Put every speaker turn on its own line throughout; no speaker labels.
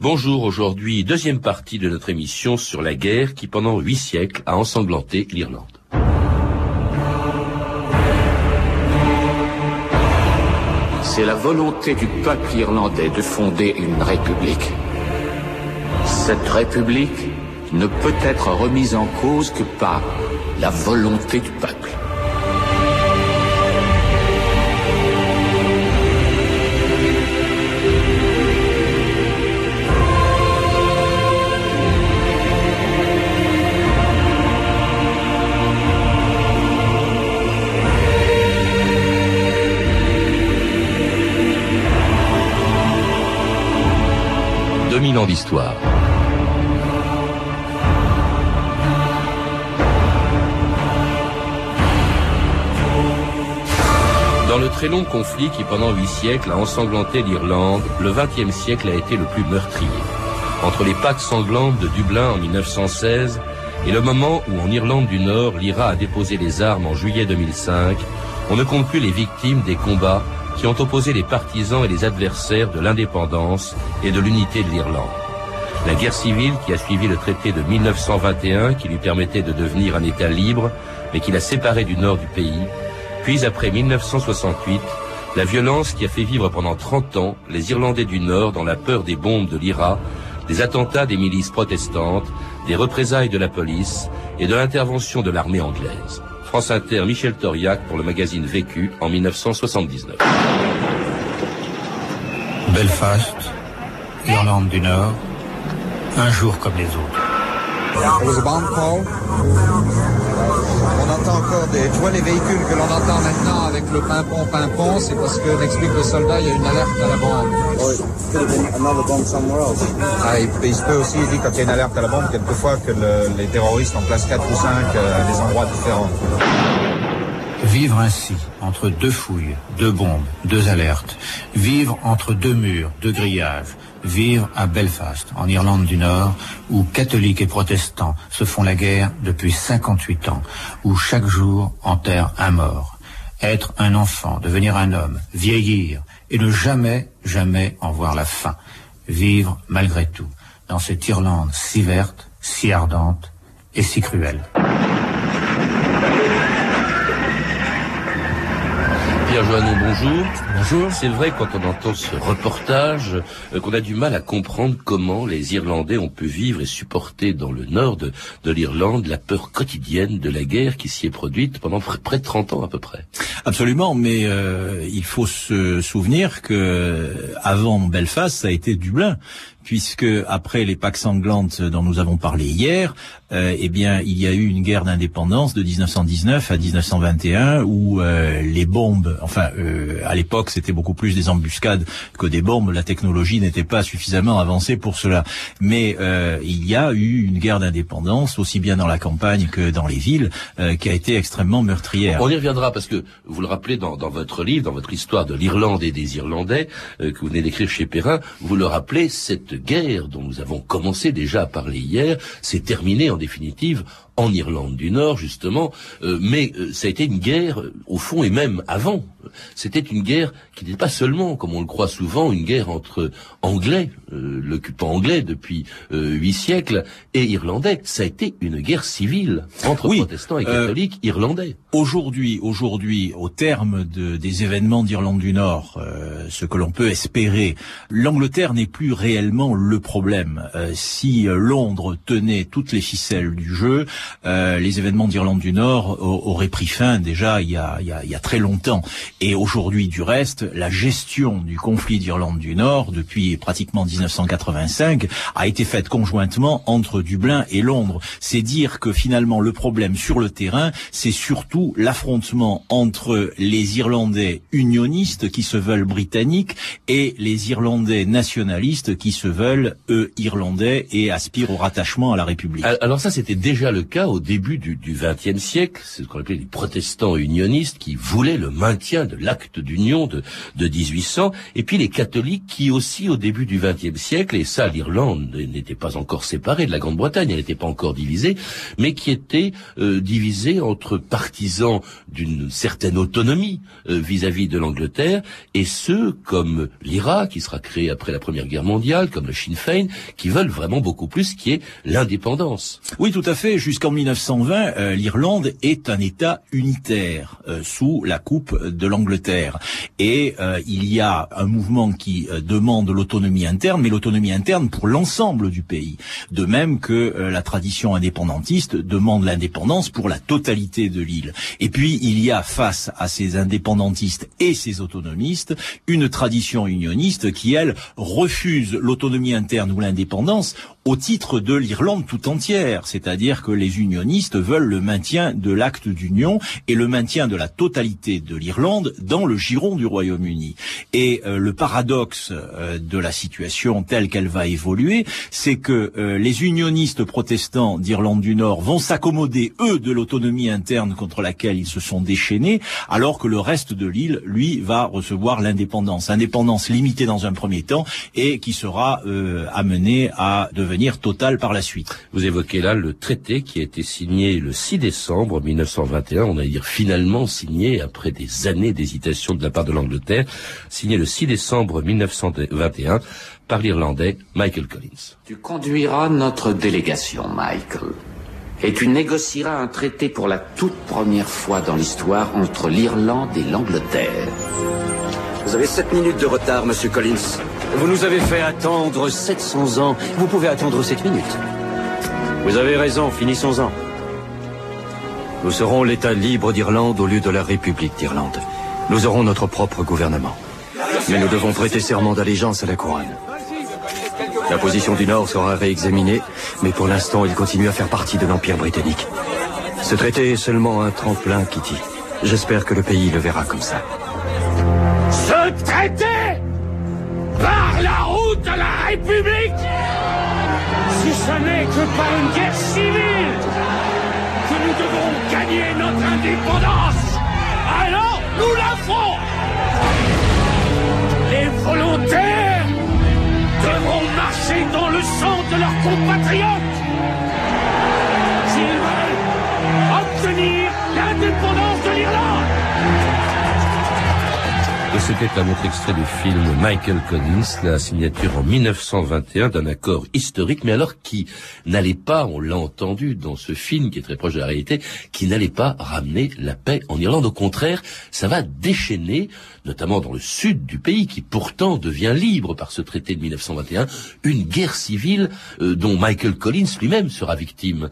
Bonjour, aujourd'hui deuxième partie de notre émission sur la guerre qui pendant huit siècles a ensanglanté l'Irlande.
C'est la volonté du peuple irlandais de fonder une république. Cette république ne peut être remise en cause que par la volonté du peuple.
Dans le très long conflit qui pendant huit siècles a ensanglanté l'Irlande, le XXe siècle a été le plus meurtrier. Entre les Pâques sanglantes de Dublin en 1916 et le moment où en Irlande du Nord l'IRA a déposé les armes en juillet 2005, on ne compte plus les victimes des combats qui ont opposé les partisans et les adversaires de l'indépendance et de l'unité de l'Irlande. La guerre civile qui a suivi le traité de 1921 qui lui permettait de devenir un État libre mais qui l'a séparé du nord du pays, puis après 1968, la violence qui a fait vivre pendant 30 ans les Irlandais du Nord dans la peur des bombes de l'IRA, des attentats des milices protestantes, des représailles de la police et de l'intervention de l'armée anglaise. France Inter, Michel Toriac pour le magazine Vécu en 1979.
Belfast, Irlande du Nord, un jour comme les autres.
On entend encore des... Tu vois les véhicules que l'on entend maintenant avec le pimpon pimpon, c'est parce que m'explique le soldat, il y a une alerte à la bombe. Ah, il, il, se peut aussi, il dit quand il y a une alerte à la bombe, quelquefois que le, les terroristes en placent 4 ou 5 euh, à des endroits différents.
Vivre ainsi, entre deux fouilles, deux bombes, deux alertes. Vivre entre deux murs, deux grillages. Vivre à Belfast, en Irlande du Nord, où catholiques et protestants se font la guerre depuis 58 ans, où chaque jour enterre un mort. Être un enfant, devenir un homme, vieillir, et ne jamais, jamais en voir la fin. Vivre malgré tout, dans cette Irlande si verte, si ardente et si cruelle.
Pierre Joanneau, bonjour. Bonjour. C'est vrai quand on entend ce reportage euh, qu'on a du mal à comprendre comment les Irlandais ont pu vivre et supporter dans le nord de, l'Irlande la peur quotidienne de la guerre qui s'y est produite pendant près de 30 ans à peu près.
Absolument, mais euh, il faut se souvenir que avant Belfast, ça a été Dublin puisque après les Pâques sanglantes dont nous avons parlé hier, euh, eh bien, il y a eu une guerre d'indépendance de 1919 à 1921 où euh, les bombes, enfin, euh, à l'époque, c'était beaucoup plus des embuscades que des bombes. La technologie n'était pas suffisamment avancée pour cela. Mais il y a eu une guerre d'indépendance aussi bien dans la campagne que dans les villes, qui a été extrêmement meurtrière.
On y reviendra parce que vous le rappelez dans, dans votre livre, dans votre histoire de l'Irlande et des Irlandais que vous venez d'écrire chez Perrin, vous le rappelez, cette guerre dont nous avons commencé déjà à parler hier s'est terminée en définitive en Irlande du Nord, justement, euh, mais euh, ça a été une guerre, au fond, et même avant, c'était une guerre qui n'était pas seulement, comme on le croit souvent, une guerre entre Anglais, euh, l'occupant anglais depuis huit siècles, et Irlandais. Ça a été une guerre civile entre protestants et catholiques irlandais.
Aujourd'hui, aujourd'hui, au terme de, des événements d'Irlande du Nord, ce que l'on peut espérer, l'Angleterre n'est plus réellement le problème. si Londres tenait toutes les ficelles du jeu, euh, les événements d'Irlande du Nord auraient pris fin déjà il y a, il y a, il y a très longtemps. Et aujourd'hui, du reste, la gestion du conflit d'Irlande du Nord depuis pratiquement 1985 a été faite conjointement entre Dublin et Londres. C'est dire que finalement le problème sur le terrain, c'est surtout l'affrontement entre les Irlandais unionistes qui se veulent britanniques et les Irlandais nationalistes qui se veulent eux irlandais et aspirent au rattachement à la République.
Alors ça, c'était déjà le cas au début du XXe siècle, c'est ce qu'on appelait les protestants unionistes qui voulaient le maintien de l'acte d'union de, de 1800, et puis les catholiques qui aussi au début du XXe siècle, et ça l'Irlande n'était pas encore séparée de la Grande-Bretagne, elle n'était pas encore divisée, mais qui était euh, divisée entre partisans d'une certaine autonomie euh, vis-à-vis de l'Angleterre, et ceux comme l'IRA, qui sera créé après la Première Guerre mondiale, comme le Sinn Féin, qui veulent vraiment beaucoup plus, qui est l'indépendance.
Oui, tout à fait. Jusqu'en 1920, euh, l'Irlande est un État unitaire sous la coupe de l'Angleterre. Et il y a un mouvement qui demande l'autonomie interne, mais l'autonomie interne pour l'ensemble du pays. De même que la tradition indépendantiste demande l'indépendance pour la totalité de l'île. Et puis, il y a face à ces indépendantistes et ces autonomistes une tradition unioniste qui, elle, refuse l'autonomie interne ou l'indépendance au titre de l'Irlande tout entière, c'est-à-dire que les unionistes veulent le maintien de l'acte d'union et le maintien de la totalité de l'Irlande dans le giron du Royaume-Uni. Et euh, le paradoxe euh, de la situation telle qu'elle va évoluer, c'est que euh, les unionistes protestants d'Irlande du Nord vont s'accommoder, eux, de l'autonomie interne contre laquelle ils se sont déchaînés, alors que le reste de l'île, lui, va recevoir l'indépendance. Indépendance limitée dans un premier temps et qui sera amenée à devenir devenir total par la suite.
Vous évoquez là le traité qui a été signé le 6 décembre 1921, on a dire finalement signé après des années d'hésitation de la part de l'Angleterre, signé le 6 décembre 1921 par l'Irlandais Michael Collins.
Tu conduiras notre délégation, Michael, et tu négocieras un traité pour la toute première fois dans l'histoire entre l'Irlande et l'Angleterre.
Vous avez sept minutes de retard, Monsieur Collins. Vous nous avez fait attendre 700 ans. Vous pouvez attendre 7 minutes. Vous avez raison, finissons-en. Nous serons l'État libre d'Irlande au lieu de la République d'Irlande. Nous aurons notre propre gouvernement. Mais nous devons prêter serment d'allégeance à la couronne. La position du Nord sera réexaminée, mais pour l'instant, il continue à faire partie de l'Empire britannique. Ce traité est seulement un tremplin, Kitty. J'espère que le pays le verra comme ça.
Ce traité par la route de la République Si ce n'est que par une guerre civile que nous devons gagner notre indépendance, alors nous la ferons. Les volontaires devront marcher dans le sang de leurs compatriotes
c'était un autre extrait du film Michael Collins, la signature en 1921 d'un accord historique, mais alors qui n'allait pas, on l'a entendu dans ce film qui est très proche de la réalité, qui n'allait pas ramener la paix en Irlande. Au contraire, ça va déchaîner, notamment dans le sud du pays, qui pourtant devient libre par ce traité de 1921, une guerre civile euh, dont Michael Collins lui-même sera victime.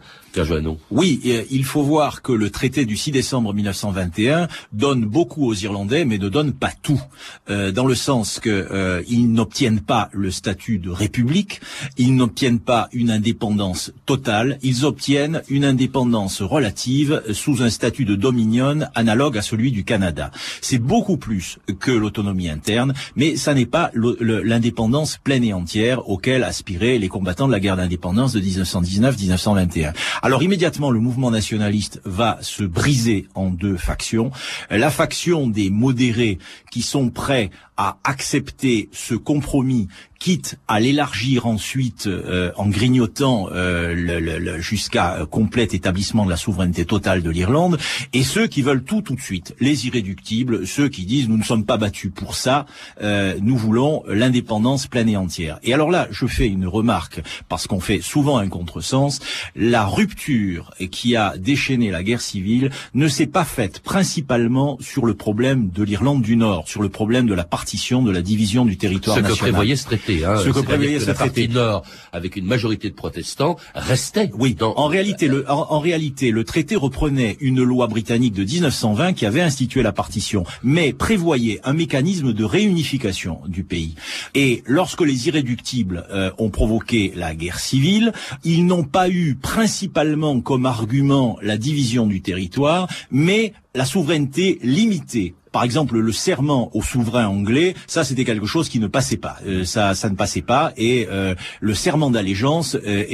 Oui, euh, il faut voir que le traité du 6 décembre 1921 donne beaucoup aux Irlandais, mais ne donne pas tout, euh, dans le sens que euh, n'obtiennent pas le statut de république, ils n'obtiennent pas une indépendance totale, ils obtiennent une indépendance relative sous un statut de dominion analogue à celui du Canada. C'est beaucoup plus que l'autonomie interne, mais ça n'est pas l'indépendance pleine et entière auquel aspiraient les combattants de la guerre d'indépendance de 1919-1921. Alors immédiatement, le mouvement nationaliste va se briser en deux factions. La faction des modérés qui sont prêts à accepter ce compromis quitte à l'élargir ensuite euh, en grignotant euh, le, jusqu'à complet établissement de la souveraineté totale de l'Irlande, et ceux qui veulent tout tout de suite, les irréductibles, ceux qui disent nous ne sommes pas battus pour ça, euh, nous voulons l'indépendance pleine et entière. Et alors là, je fais une remarque, parce qu'on fait souvent un contresens, la rupture qui a déchaîné la guerre civile ne s'est pas faite principalement sur le problème de l'Irlande du Nord, sur le problème de la partie de la division du territoire
ce
national.
Que prévoyait traité. Hein, ce que prévoyait ce partie nord, avec une majorité de protestants, restait.
Oui. Dans... En réalité, le, en, réalité, le traité reprenait une loi britannique de 1920 qui avait institué la partition, mais prévoyait un mécanisme de réunification du pays. Et lorsque les irréductibles euh, ont provoqué la guerre civile, ils n'ont pas eu principalement comme argument la division du territoire, mais la souveraineté limitée par exemple, le serment au souverain anglais, ça c'était quelque chose qui ne passait pas. Euh, ça, ça ne passait pas. Et euh, le serment d'allégeance euh,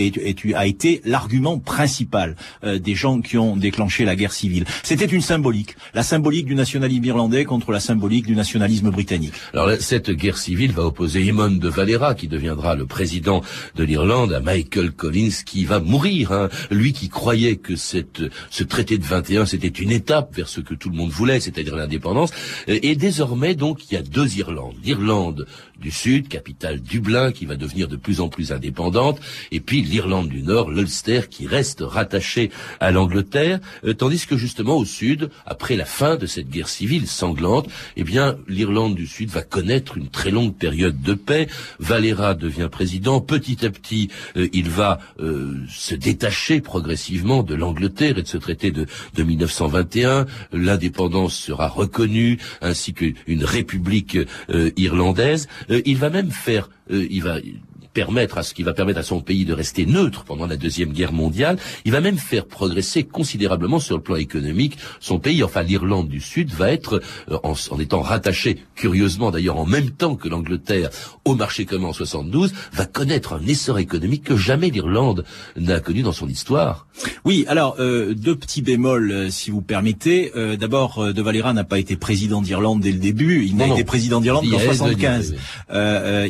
a été l'argument principal des gens qui ont déclenché la guerre civile. C'était une symbolique, la symbolique du nationalisme irlandais contre la symbolique du nationalisme britannique.
Alors cette guerre civile va opposer Eamon de Valera, qui deviendra le président de l'Irlande, à Michael Collins, qui va mourir. Hein. Lui qui croyait que cette, ce traité de 21 c'était une étape vers ce que tout le monde voulait, c'est-à-dire l'indépendance. Et désormais, donc, il y a deux Irlandes. L'Irlande du Sud, capitale Dublin, qui va devenir de plus en plus indépendante, et puis l'Irlande du Nord, l'Ulster, qui reste rattachée à l'Angleterre, euh, tandis que justement au Sud, après la fin de cette guerre civile sanglante, eh bien l'Irlande du Sud va connaître une très longue période de paix. Valera devient président. Petit à petit, euh, il va euh, se détacher progressivement de l'Angleterre et de ce traité de, de 1921. L'indépendance sera reconnue, ainsi qu'une république irlandaise. Euh, il va même faire, euh, il va permettre à ce qui va permettre à son pays de rester neutre pendant la deuxième guerre mondiale. Il va même faire progresser considérablement sur le plan économique son pays. Enfin, l'Irlande du Sud va être, euh, en, en, étant rattachée, curieusement d'ailleurs en même temps que l'Angleterre, au marché commun en 72, va connaître un essor économique que jamais l'Irlande n'a connu dans son histoire.
Oui, alors euh, deux petits bémols, euh, si vous permettez. Euh, D'abord, De Valera n'a pas été président d'Irlande dès le début. Il n'a été président d'Irlande qu'en 75.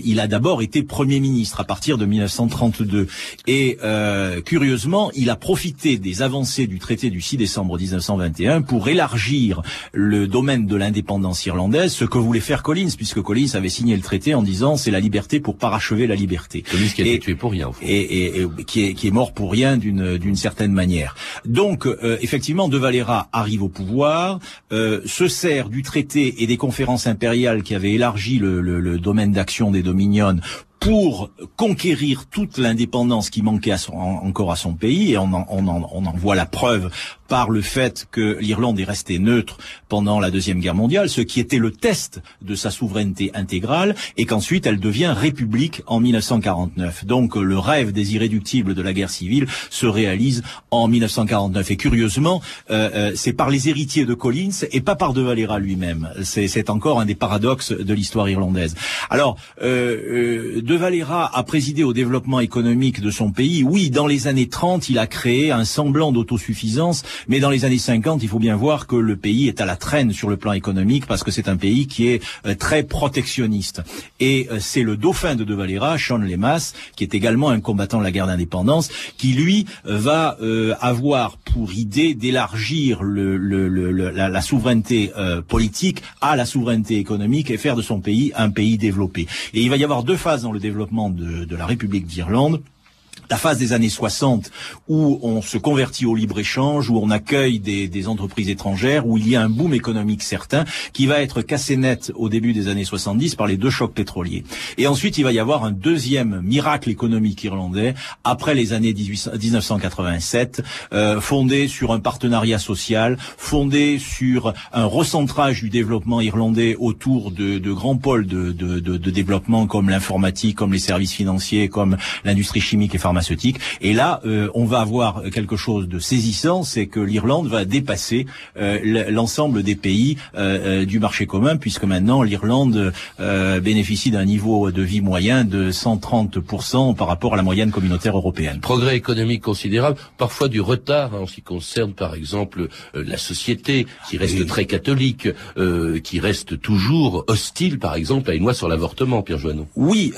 il a d'abord été premier ministre à partir de 1932. Et euh, curieusement, il a profité des avancées du traité du 6 décembre 1921 pour élargir le domaine de l'indépendance irlandaise, ce que voulait faire Collins, puisque Collins avait signé le traité en disant c'est la liberté pour parachever la liberté.
Collins qui a été tué pour rien.
Et, et, qui, est, qui est mort pour rien d'une d'une certaine manière. Donc euh, effectivement, De Valera arrive au pouvoir, euh, se sert du traité et des conférences impériales qui avaient élargi le, le, le domaine d'action des dominions pour conquérir toute l'indépendance qui manquait encore à son pays, et on en, voit la preuve par le fait que l'Irlande est restée neutre pendant la Deuxième Guerre mondiale, ce qui était le test de sa souveraineté intégrale, et qu'ensuite elle devient république en 1949. Donc le rêve des irréductibles de la guerre civile se réalise en 1949. Et curieusement, euh, euh, c'est par les héritiers de Collins et pas par De Valera lui-même. C'est encore un des paradoxes de l'histoire irlandaise. Alors, euh, De Valera a présidé au développement économique de son pays. Oui, dans les années 30, il a créé un semblant d'autosuffisance mais dans les années 50, il faut bien voir que le pays est à la traîne sur le plan économique parce que c'est un pays qui est euh, très protectionniste. Et euh, c'est le dauphin de De Valera, Sean Lemas, qui est également un combattant de la guerre d'indépendance, qui lui euh, va avoir pour idée d'élargir la, souveraineté politique à la souveraineté économique et faire de son pays un pays développé. Et il va y avoir deux phases dans le développement de la République d'Irlande la phase des années 60 où on se convertit au libre-échange, où on accueille des, des, entreprises étrangères, où il y a un boom économique certain qui va être cassé net au début des années 70 par les deux chocs pétroliers. Et ensuite, il va y avoir un deuxième miracle économique irlandais après les années 18, 1987, euh, fondé sur un partenariat social, fondé sur un recentrage du développement irlandais autour de, de grands pôles de, de, de développement comme l'informatique, comme les services financiers, comme l'industrie chimique et pharmaceutique et là, euh, on va avoir quelque chose de saisissant, c'est que l'Irlande va dépasser euh, l'ensemble des pays euh, du marché commun, puisque maintenant l'Irlande bénéficie d'un niveau de vie moyen de 130% par rapport à la moyenne communautaire européenne.
Progrès économique considérable, parfois du retard hein, en ce qui concerne par exemple la société, qui reste très catholique, qui reste toujours hostile par exemple à une loi sur l'avortement, Pierre Joanneau.
Oui,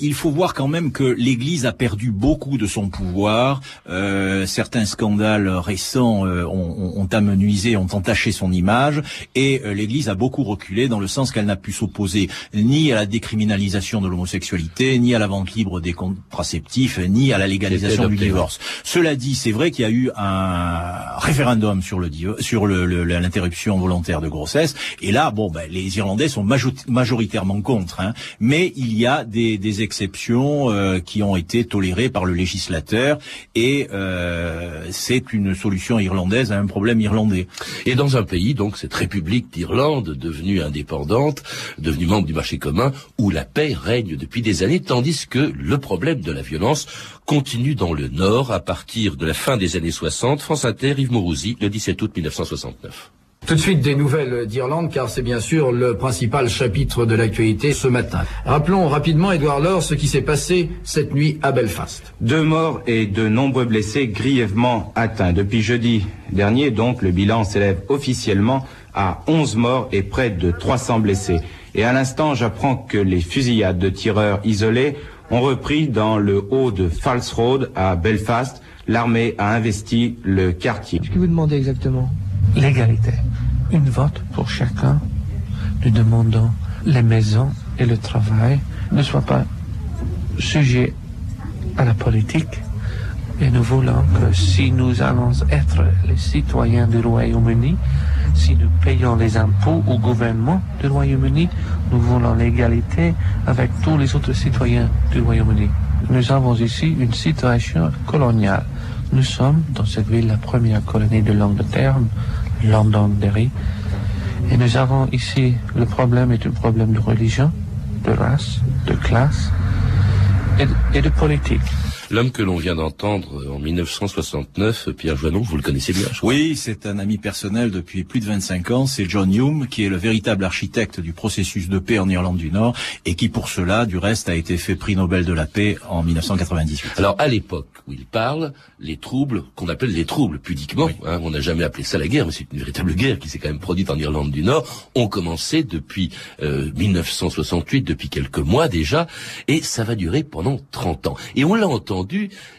il faut voir quand même que l'Église a perdu beaucoup beaucoup de son pouvoir. Euh, certains scandales récents euh, ont, ont, amenuisé, ont entaché son image, et euh, l'Église a beaucoup reculé dans le sens qu'elle n'a pu s'opposer ni à la décriminalisation de l'homosexualité, ni à la vente libre des contraceptifs, ni à la légalisation du divorce. Cela dit, c'est vrai qu'il y a eu un référendum sur le sur l'interruption volontaire de grossesse, et là, bon, ben, les Irlandais sont majoritairement contre, hein, mais il y a des, des exceptions euh, qui ont été tolérées par le législateur et euh, c'est une solution irlandaise à un problème irlandais.
Et dans un pays, donc cette République d'Irlande, devenue indépendante, devenue membre du marché commun, où la paix règne depuis des années, tandis que le problème de la violence continue dans le Nord à partir de la fin des années 60. France Inter, Yves Mourouzi, le 17 août 1969.
Tout de suite des nouvelles d'Irlande, car c'est bien sûr le principal chapitre de l'actualité ce matin. Rappelons rapidement, Edouard Laure, ce qui s'est passé cette nuit à Belfast.
Deux morts et de nombreux blessés grièvement atteints. Depuis jeudi dernier, donc, le bilan s'élève officiellement à 11 morts et près de 300 blessés. Et à l'instant, j'apprends que les fusillades de tireurs isolés ont repris dans le haut de Falls Road à Belfast. L'armée a investi le quartier.
Qu'est-ce que vous demandez exactement? L'égalité. Une vote pour chacun. Nous demandons les maisons et le travail ne soient pas sujets à la politique. Et nous voulons que si nous allons être les citoyens du Royaume-Uni, si nous payons les impôts au gouvernement du Royaume-Uni, nous voulons l'égalité avec tous les autres citoyens du Royaume-Uni. Nous avons ici une situation coloniale. Nous sommes dans cette ville la première colonie de l'Angleterre, Londonderry, et nous avons ici le problème est un problème de religion, de race, de classe et de, et de politique.
L'homme que l'on vient d'entendre en 1969, Pierre Joannon, vous le connaissez bien, je crois.
Oui, c'est un ami personnel depuis plus de 25 ans. C'est John Hume, qui est le véritable architecte du processus de paix en Irlande du Nord, et qui pour cela, du reste, a été fait prix Nobel de la paix en 1998.
Alors, à l'époque où il parle, les troubles, qu'on appelle les troubles pudiquement, hein, on n'a jamais appelé ça la guerre, mais c'est une véritable guerre qui s'est quand même produite en Irlande du Nord, ont commencé depuis euh, 1968, depuis quelques mois déjà, et ça va durer pendant 30 ans. Et on l'a entendu,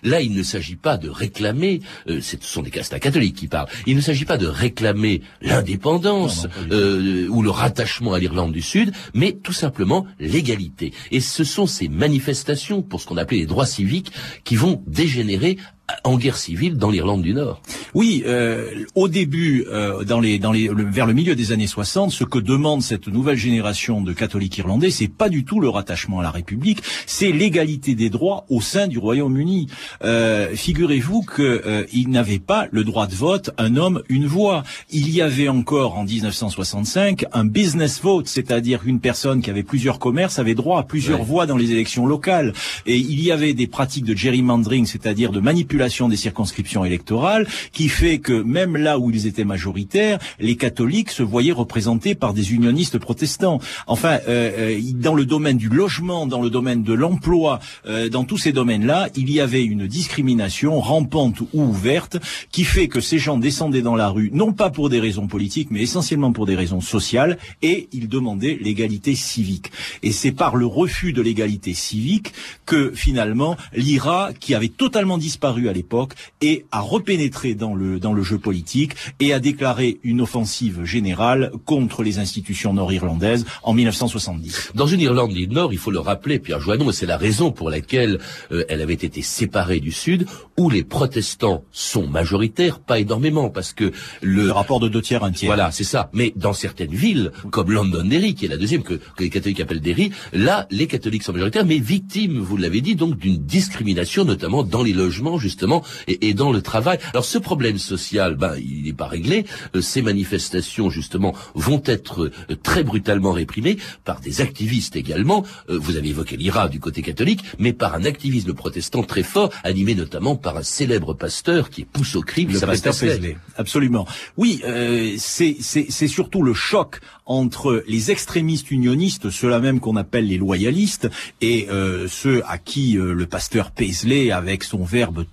là il ne s'agit pas de réclamer, euh, ce sont des catholiques qui parlent, il ne s'agit pas de réclamer l'indépendance euh, ou le rattachement à l'Irlande du Sud, mais tout simplement l'égalité. Et ce sont ces manifestations pour ce qu'on appelait les droits civiques qui vont dégénérer en guerre civile dans l'Irlande du Nord.
Oui, euh, au début, euh, dans les, dans les, le, vers le milieu des années 60, ce que demande cette nouvelle génération de catholiques irlandais, c'est pas du tout le rattachement à la République, c'est l'égalité des droits au sein du Royaume-Uni. Euh, Figurez-vous qu'il n'avait pas le droit de vote, un homme, une voix. Il y avait encore en 1965 un business vote, c'est-à-dire une personne qui avait plusieurs commerces avait droit à plusieurs
Ouais.
voix dans les élections locales. Et il y avait des pratiques de gerrymandering, c'est-à-dire de manipulation des circonscriptions électorales, qui fait que même là où ils étaient majoritaires, les catholiques se voyaient représentés par des unionistes protestants. Enfin, euh, euh, dans le domaine du logement, dans le domaine de l'emploi, euh, dans tous ces domaines-là, il y avait une discrimination rampante ou ouverte qui fait que ces gens descendaient dans la rue, non pas pour des raisons politiques, mais essentiellement pour des raisons sociales, et ils demandaient l'égalité civique. Et c'est par le refus de l'égalité civique que finalement l'IRA, qui avait totalement disparu à l'époque, et a repénétré dans le dans le jeu politique et a déclaré une offensive générale contre les institutions nord-irlandaises en 1970.
Dans une Irlande du Nord, il faut le rappeler, Pierre Joannon, et c'est la raison pour laquelle euh, elle avait été séparée du Sud, où les protestants sont majoritaires, pas énormément, parce que le...
Le rapport de deux tiers, un tiers.
Voilà, c'est ça. Mais dans certaines villes, comme Londonderry, qui est la deuxième que, que les catholiques appellent Derry, là, les catholiques sont majoritaires, mais victimes, vous l'avez dit, donc d'une discrimination, notamment dans les logements, justement, et, et dans le travail. Alors ce problème social, ben, il n'est pas réglé. Euh, ces manifestations, justement, vont être euh, très brutalement réprimées par des activistes également. Euh, vous avez évoqué l'IRA du côté catholique, mais par un activisme protestant très fort, animé notamment par un célèbre pasteur qui pousse au crime,
Le pasteur
Paisley.
Absolument. Oui, euh, c'est c'est- c'est surtout le choc entre les extrémistes unionistes, ceux-là même qu'on appelle les loyalistes, et euh, ceux à qui euh, le pasteur Paisley, avec son verbe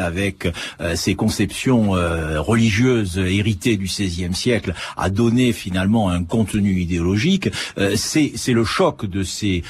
avec euh, ses conceptions euh, religieuses héritées du XVIe siècle, a donné finalement un contenu idéologique. Euh, c'est le choc de ces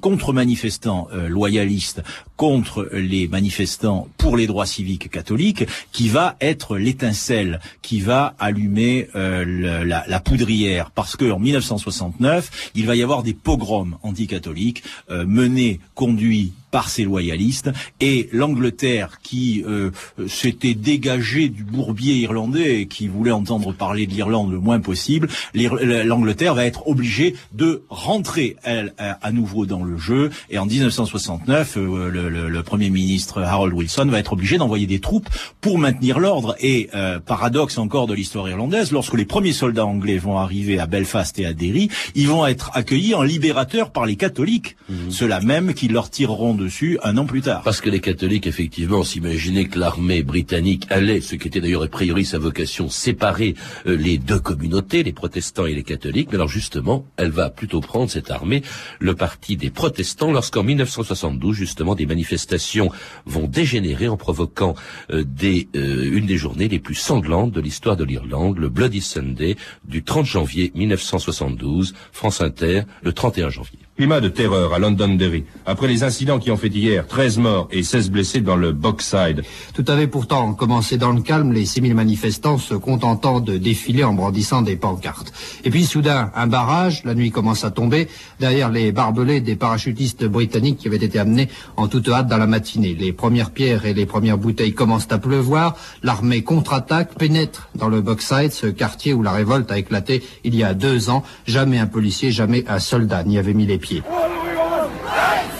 contre-manifestants loyalistes contre les manifestants pour les droits civiques catholiques qui va être l'étincelle qui va allumer la, la poudrière parce que en 1969 il va y avoir des pogroms anticatholiques menés conduits par ces loyalistes et l'Angleterre qui euh, s'était dégagée du bourbier irlandais et qui voulait entendre parler de l'Irlande le moins possible, l'Angleterre va être obligée de rentrer elle, à, nouveau dans le jeu. Et en 1969 euh, le, le- le premier ministre Harold Wilson va être obligé d'envoyer des troupes pour maintenir l'ordre. Et euh, paradoxe encore de l'histoire irlandaise lorsque les premiers soldats anglais vont arriver à Belfast et à Derry ils vont être accueillis en libérateurs par les catholiques. Ceux-là même qui leur tireront
Parce que les catholiques, effectivement, s'imaginaient que l'armée britannique allait, ce qui était d'ailleurs a priori sa vocation, séparer euh, les deux communautés, les protestants et les catholiques. Mais alors justement, elle va plutôt prendre cette armée, le parti des protestants, lorsqu'en 1972, justement, des manifestations vont dégénérer en provoquant euh, euh, une des journées les plus sanglantes de l'histoire de l'Irlande, le Bloody Sunday du 30 janvier 1972, France Inter, le 31 janvier.
Climat de terreur à Londonderry. Après les incidents qui ont fait hier 13 morts et 16 blessés dans le Boxside.
Tout avait pourtant commencé dans le calme, les 6000 manifestants se contentant de défiler en brandissant des pancartes. Et puis soudain, un barrage, la nuit commence à tomber, derrière les barbelés des parachutistes britanniques qui avaient été amenés en toute hâte dans la matinée. Les premières pierres et les premières bouteilles commencent à pleuvoir, l'armée contre-attaque, pénètre dans le Boxside, ce quartier où la révolte a éclaté il y a deux ans. Jamais un policier, jamais un soldat n'y avait mis les pieds.
我是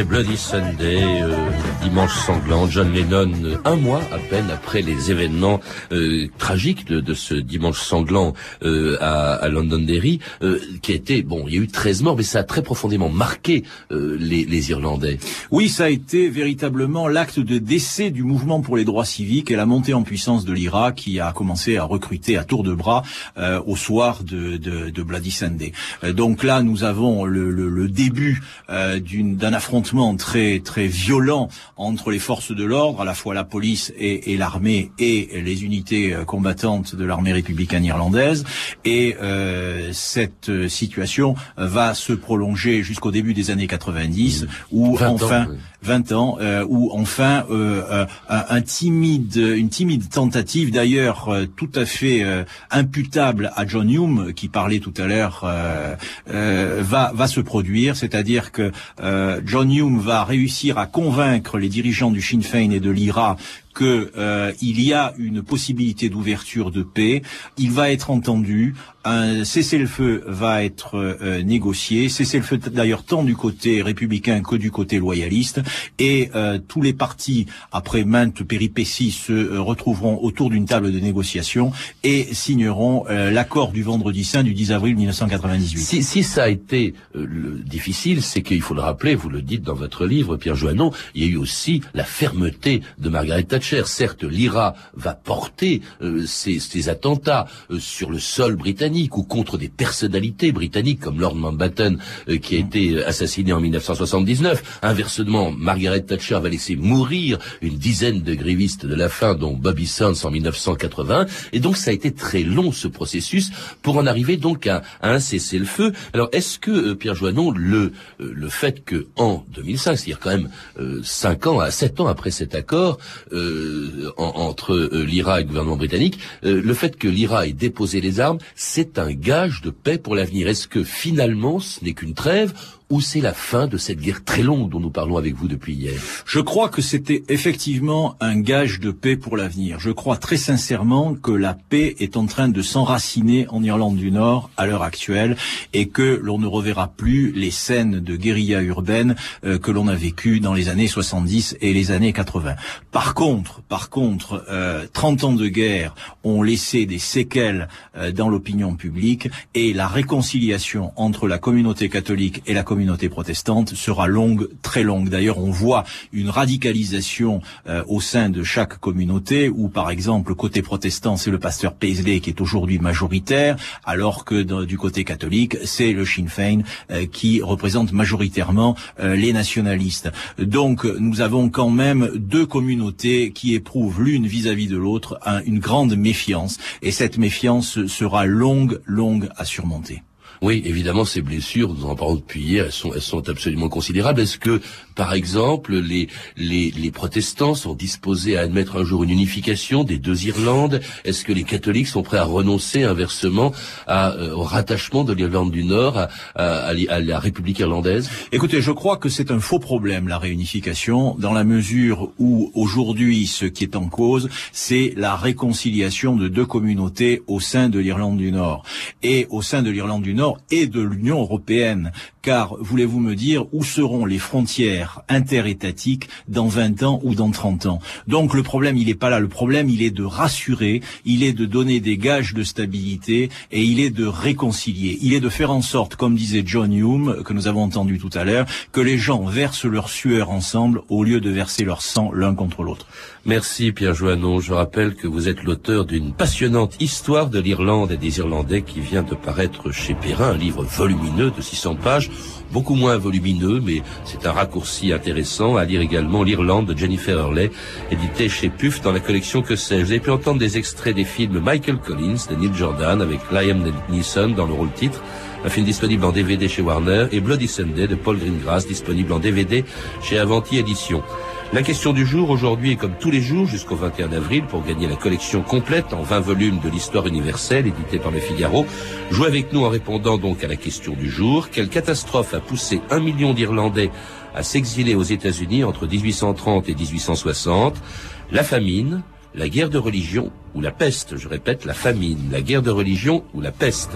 Bloody Sunday, euh, dimanche sanglant, John Lennon, euh, un mois à peine après les événements euh, tragiques de, de, ce dimanche sanglant euh, à, à, Londonderry, euh, qui a été, bon, il y a eu 13 morts, mais ça a très profondément marqué euh, les, les, Irlandais.
Oui, ça a été véritablement l'acte de décès du mouvement pour les droits civiques et la montée en puissance de l'IRA qui a commencé à recruter à tour de bras au soir de, de, de, Bloody Sunday. donc là, nous avons le, le, le début d'un un affrontement très très violent entre les forces de l'ordre, à la fois la police et, et l'armée et les unités combattantes de l'armée républicaine irlandaise. Et euh, cette situation va se prolonger jusqu'au début des années 90, où enfin.
Ans, oui.
20 ans, euh, où enfin euh, euh, un, timide, une timide tentative, d'ailleurs euh, tout à fait euh, imputable à John Hume, qui parlait tout à l'heure, euh, va, va se produire, c'est-à-dire que John Hume va réussir à convaincre les dirigeants du Sinn Féin et de l'IRA qu'il euh, y a une possibilité d'ouverture de paix. Il va être entendu. Un cessez-le-feu va être euh, négocié. Cessez-le-feu d'ailleurs tant du côté républicain que du côté loyaliste. Et euh, tous les partis, après maintes péripéties, se euh, retrouveront autour d'une table de négociation et signeront euh, l'accord du vendredi saint du 10 avril 1998.
Si, si ça a été le, difficile, c'est qu'il faut le rappeler, vous le dites dans votre livre, Pierre Joannon, il y a eu aussi la fermeté de Margaret Thatcher. Certes, l'IRA va porter euh, attentats euh, sur le sol britannique ou contre des personnalités britanniques comme Lord Mountbatten euh, qui a été assassiné en 1979. Inversement, Margaret Thatcher va laisser mourir une dizaine de grévistes de la faim, dont Bobby Sands en 1980. Et donc ça a été très long ce processus pour en arriver donc à, à un cessez-le-feu. Alors est-ce que Pierre Joannon, le le fait que en 2005, c'est-à-dire quand même cinq ans à sept ans après cet accord, euh, en, entre euh, l'IRA et le gouvernement britannique, euh, le fait que l'IRA ait déposé les armes, c'est un gage de paix pour l'avenir. Est-ce que finalement ce n'est qu'une trêve ou c'est la fin de cette guerre très longue dont nous parlons avec vous depuis hier
Je crois que c'était effectivement un gage de paix pour l'avenir. Je crois très sincèrement que la paix est en train de s'enraciner en Irlande du Nord à l'heure actuelle et que l'on ne reverra plus les scènes de guérilla urbaine euh, que l'on a vécues dans les années 70 et les années 80. Par contre, par contre, euh, 30 ans de guerre ont laissé des séquelles euh, dans l'opinion publique et la réconciliation entre la communauté catholique et la communauté communauté protestante sera longue, très longue. D'ailleurs, on voit une radicalisation euh, au sein de chaque communauté, où par exemple, côté protestant, c'est le pasteur Paisley qui est aujourd'hui majoritaire, alors que du côté catholique, c'est le Sinn Féin euh, qui représente majoritairement euh, les nationalistes. Donc, nous avons quand même deux communautés qui éprouvent l'une vis-à-vis de l'autre une grande méfiance, et cette méfiance sera longue, longue à surmonter.
Oui, évidemment, ces blessures, nous en parlons depuis hier, elles sont, elles sont absolument considérables. Est-ce que, par exemple, les, les, les protestants sont disposés à admettre un jour une unification des deux Irlandes Est-ce que les catholiques sont prêts à renoncer inversement à, euh, au rattachement de l'Irlande du Nord à, à, à la République irlandaise?
Écoutez, je crois que c'est un faux problème, la réunification, dans la mesure où aujourd'hui, ce qui est en cause, c'est la réconciliation de deux communautés au sein de l'Irlande du Nord. Et au sein de l'Irlande du Nord et de l'Union européenne. Car, voulez-vous me dire, où seront les frontières interétatiques dans 20 ans ou dans 30 ans Donc le problème, il n'est pas là. Le problème, il est de rassurer, il est de donner des gages de stabilité et il est de réconcilier. Il est de faire en sorte, comme disait John Hume, que nous avons entendu tout à l'heure, que les gens versent leur sueur ensemble au lieu de verser leur sang l'un contre l'autre.
Merci Pierre Joannon. Je rappelle que vous êtes l'auteur d'une passionnante histoire de l'Irlande et des Irlandais qui vient de paraître chez Perrin, un livre volumineux de 600 pages, beaucoup moins volumineux, mais c'est un raccourci intéressant à lire également l'Irlande de Jennifer Hurley, édité chez Puff dans la collection Que sais-je. Vous avez pu entendre des extraits des films Michael Collins de Neil Jordan avec Liam Neeson dans le rôle titre, un film disponible en DVD chez Warner, et Bloody Sunday de Paul Greengrass, disponible en DVD chez Avanti Édition. La question du jour aujourd'hui est comme tous les jours jusqu'au 21 avril pour gagner la collection complète en 20 volumes de l'histoire universelle éditée par le Figaro. Jouez avec nous en répondant donc à la question du jour. Quelle catastrophe a poussé un million d'Irlandais à s'exiler aux États-Unis entre 1830 et 1860 La famine, la guerre de religion ou la peste. Je répète, la famine, la guerre de religion ou la peste.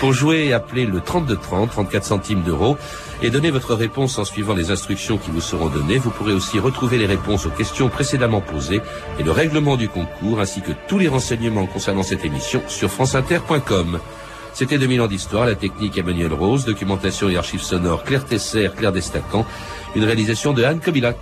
Pour jouer, appelez le 3230, 34 centimes d'euros, et donnez votre réponse en suivant les instructions qui vous seront données. Vous pourrez aussi retrouver les réponses aux questions précédemment posées et le règlement du concours, ainsi que tous les renseignements concernant cette émission sur franceinter.com. C'était 2000 ans d'histoire, la technique Emmanuel Rose, documentation et archives sonores Claire Tesser, Claire Destacan, une réalisation de Anne Kobilac.